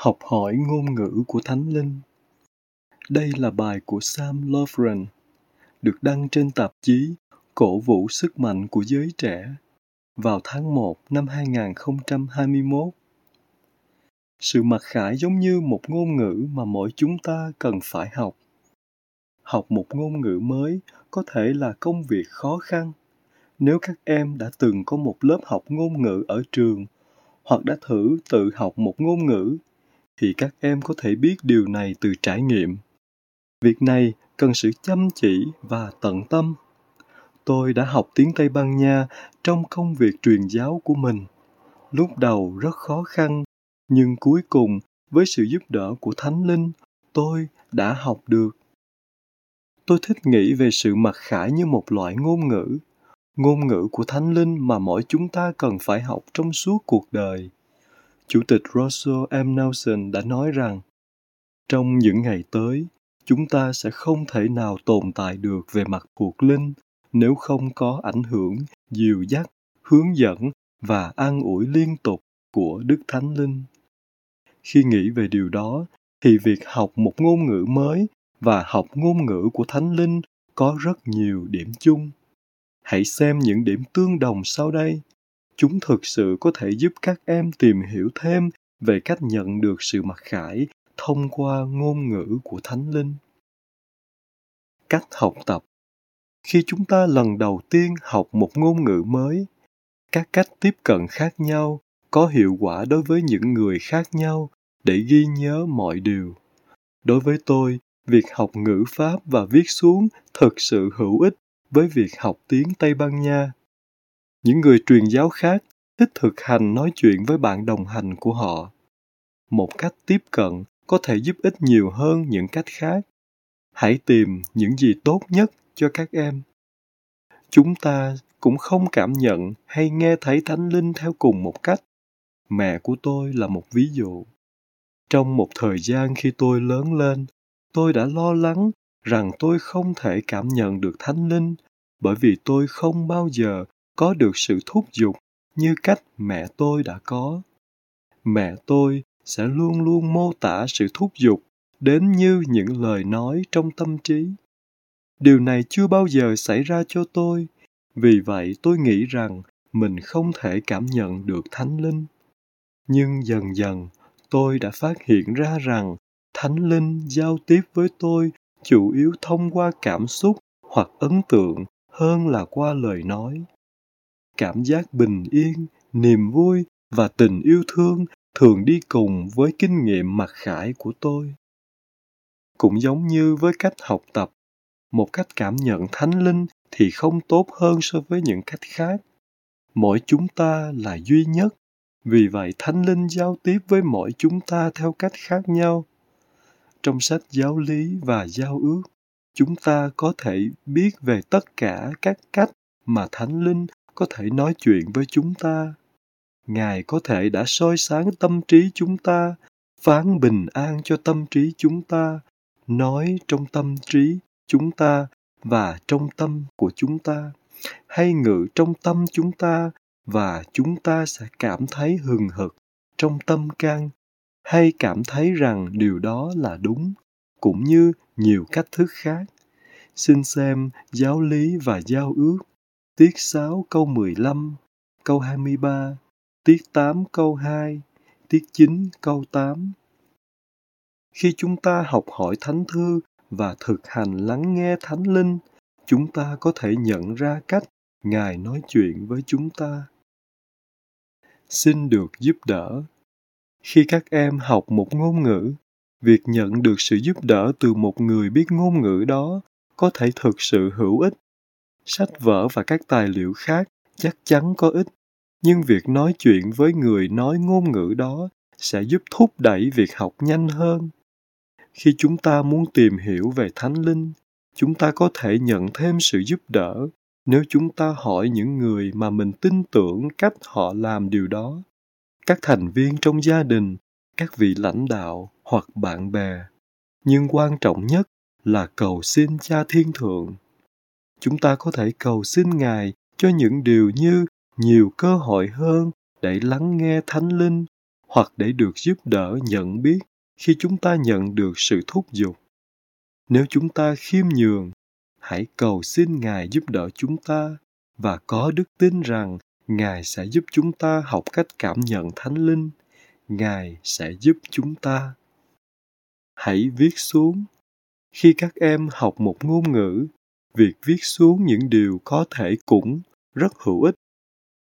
Học hỏi ngôn ngữ của Thánh Linh Đây là bài của Sam Lovren, được đăng trên tạp chí Cổ vũ sức mạnh của giới trẻ vào tháng 1 năm 2021. Sự mặc khải giống như một ngôn ngữ mà mỗi chúng ta cần phải học. Học một ngôn ngữ mới có thể là công việc khó khăn. Nếu các em đã từng có một lớp học ngôn ngữ ở trường hoặc đã thử tự học một ngôn ngữ thì các em có thể biết điều này từ trải nghiệm. Việc này cần sự chăm chỉ và tận tâm. Tôi đã học tiếng tây ban nha trong công việc truyền giáo của mình. Lúc đầu rất khó khăn, nhưng cuối cùng với sự giúp đỡ của thánh linh, tôi đã học được. Tôi thích nghĩ về sự mặc khải như một loại ngôn ngữ. Ngôn ngữ của thánh linh mà mỗi chúng ta cần phải học trong suốt cuộc đời. Chủ tịch Russell M. Nelson đã nói rằng trong những ngày tới, chúng ta sẽ không thể nào tồn tại được về mặt thuộc linh nếu không có ảnh hưởng, dìu dắt, hướng dẫn và an ủi liên tục của Đức Thánh Linh. Khi nghĩ về điều đó, thì việc học một ngôn ngữ mới và học ngôn ngữ của Thánh Linh có rất nhiều điểm chung. Hãy xem những điểm tương đồng sau đây chúng thực sự có thể giúp các em tìm hiểu thêm về cách nhận được sự mặc khải thông qua ngôn ngữ của thánh linh. Cách học tập. Khi chúng ta lần đầu tiên học một ngôn ngữ mới, các cách tiếp cận khác nhau có hiệu quả đối với những người khác nhau để ghi nhớ mọi điều. Đối với tôi, việc học ngữ pháp và viết xuống thực sự hữu ích với việc học tiếng tây ban nha những người truyền giáo khác thích thực hành nói chuyện với bạn đồng hành của họ. Một cách tiếp cận có thể giúp ích nhiều hơn những cách khác. Hãy tìm những gì tốt nhất cho các em. Chúng ta cũng không cảm nhận hay nghe thấy thánh linh theo cùng một cách. Mẹ của tôi là một ví dụ. Trong một thời gian khi tôi lớn lên, tôi đã lo lắng rằng tôi không thể cảm nhận được thánh linh bởi vì tôi không bao giờ có được sự thúc giục như cách mẹ tôi đã có. Mẹ tôi sẽ luôn luôn mô tả sự thúc giục đến như những lời nói trong tâm trí. Điều này chưa bao giờ xảy ra cho tôi, vì vậy tôi nghĩ rằng mình không thể cảm nhận được thánh linh. Nhưng dần dần, tôi đã phát hiện ra rằng thánh linh giao tiếp với tôi chủ yếu thông qua cảm xúc hoặc ấn tượng hơn là qua lời nói cảm giác bình yên, niềm vui và tình yêu thương thường đi cùng với kinh nghiệm mặc khải của tôi. Cũng giống như với cách học tập, một cách cảm nhận thánh linh thì không tốt hơn so với những cách khác. Mỗi chúng ta là duy nhất, vì vậy thánh linh giao tiếp với mỗi chúng ta theo cách khác nhau. Trong sách giáo lý và giao ước, chúng ta có thể biết về tất cả các cách mà thánh linh có thể nói chuyện với chúng ta. Ngài có thể đã soi sáng tâm trí chúng ta, phán bình an cho tâm trí chúng ta, nói trong tâm trí chúng ta và trong tâm của chúng ta. Hay ngự trong tâm chúng ta và chúng ta sẽ cảm thấy hừng hực trong tâm can. Hay cảm thấy rằng điều đó là đúng, cũng như nhiều cách thức khác. Xin xem giáo lý và giao ước tiết 6 câu 15, câu 23, tiết 8 câu 2, tiết 9 câu 8. Khi chúng ta học hỏi Thánh Thư và thực hành lắng nghe Thánh Linh, chúng ta có thể nhận ra cách Ngài nói chuyện với chúng ta. Xin được giúp đỡ. Khi các em học một ngôn ngữ, việc nhận được sự giúp đỡ từ một người biết ngôn ngữ đó có thể thực sự hữu ích sách vở và các tài liệu khác chắc chắn có ích, nhưng việc nói chuyện với người nói ngôn ngữ đó sẽ giúp thúc đẩy việc học nhanh hơn. Khi chúng ta muốn tìm hiểu về thánh linh, chúng ta có thể nhận thêm sự giúp đỡ nếu chúng ta hỏi những người mà mình tin tưởng cách họ làm điều đó. Các thành viên trong gia đình, các vị lãnh đạo hoặc bạn bè. Nhưng quan trọng nhất là cầu xin cha thiên thượng chúng ta có thể cầu xin ngài cho những điều như nhiều cơ hội hơn để lắng nghe thánh linh hoặc để được giúp đỡ nhận biết khi chúng ta nhận được sự thúc giục. Nếu chúng ta khiêm nhường, hãy cầu xin ngài giúp đỡ chúng ta và có đức tin rằng ngài sẽ giúp chúng ta học cách cảm nhận thánh linh. Ngài sẽ giúp chúng ta. Hãy viết xuống. Khi các em học một ngôn ngữ việc viết xuống những điều có thể cũng rất hữu ích.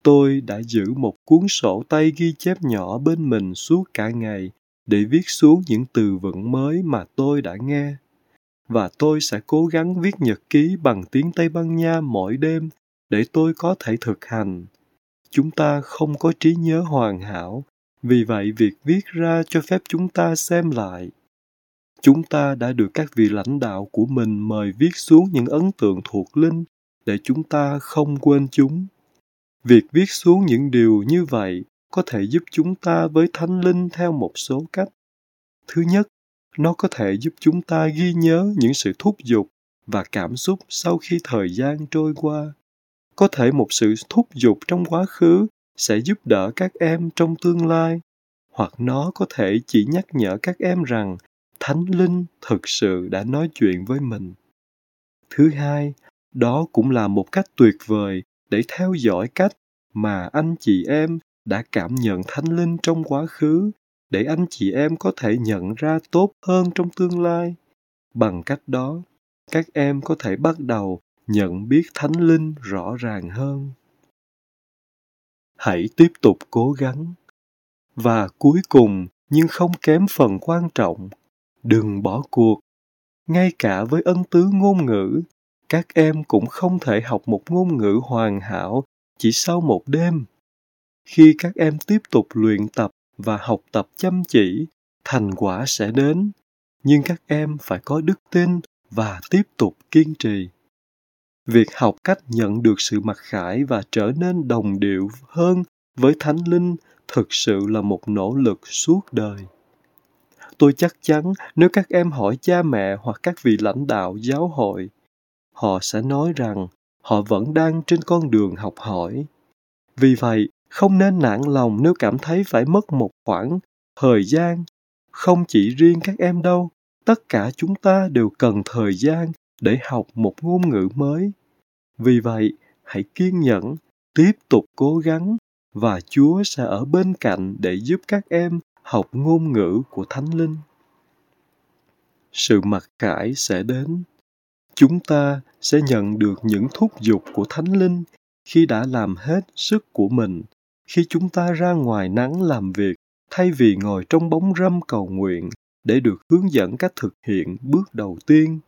Tôi đã giữ một cuốn sổ tay ghi chép nhỏ bên mình suốt cả ngày để viết xuống những từ vựng mới mà tôi đã nghe. Và tôi sẽ cố gắng viết nhật ký bằng tiếng tây ban nha mỗi đêm để tôi có thể thực hành. Chúng ta không có trí nhớ hoàn hảo, vì vậy việc viết ra cho phép chúng ta xem lại chúng ta đã được các vị lãnh đạo của mình mời viết xuống những ấn tượng thuộc linh để chúng ta không quên chúng. Việc viết xuống những điều như vậy có thể giúp chúng ta với thánh linh theo một số cách. Thứ nhất, nó có thể giúp chúng ta ghi nhớ những sự thúc giục và cảm xúc sau khi thời gian trôi qua. Có thể một sự thúc giục trong quá khứ sẽ giúp đỡ các em trong tương lai, hoặc nó có thể chỉ nhắc nhở các em rằng thánh linh thực sự đã nói chuyện với mình. Thứ hai, đó cũng là một cách tuyệt vời để theo dõi cách mà anh chị em đã cảm nhận thánh linh trong quá khứ để anh chị em có thể nhận ra tốt hơn trong tương lai. Bằng cách đó, các em có thể bắt đầu nhận biết thánh linh rõ ràng hơn. Hãy tiếp tục cố gắng. Và cuối cùng, nhưng không kém phần quan trọng đừng bỏ cuộc. Ngay cả với ân tứ ngôn ngữ, các em cũng không thể học một ngôn ngữ hoàn hảo chỉ sau một đêm. Khi các em tiếp tục luyện tập và học tập chăm chỉ, thành quả sẽ đến, nhưng các em phải có đức tin và tiếp tục kiên trì. Việc học cách nhận được sự mặc khải và trở nên đồng điệu hơn với thánh linh thực sự là một nỗ lực suốt đời tôi chắc chắn nếu các em hỏi cha mẹ hoặc các vị lãnh đạo giáo hội, họ sẽ nói rằng họ vẫn đang trên con đường học hỏi. Vì vậy, không nên nản lòng nếu cảm thấy phải mất một khoảng thời gian. Không chỉ riêng các em đâu, tất cả chúng ta đều cần thời gian để học một ngôn ngữ mới. Vì vậy, hãy kiên nhẫn, tiếp tục cố gắng và chúa sẽ ở bên cạnh để giúp các em học ngôn ngữ của thánh linh. Sự mặc khải sẽ đến. Chúng ta sẽ nhận được những thúc giục của thánh linh khi đã làm hết sức của mình, khi chúng ta ra ngoài nắng làm việc, thay vì ngồi trong bóng râm cầu nguyện để được hướng dẫn cách thực hiện bước đầu tiên.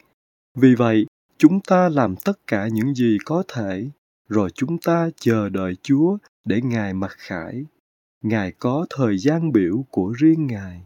Vì vậy, chúng ta làm tất cả những gì có thể, rồi chúng ta chờ đợi chúa để ngài mặc khải ngài có thời gian biểu của riêng ngài.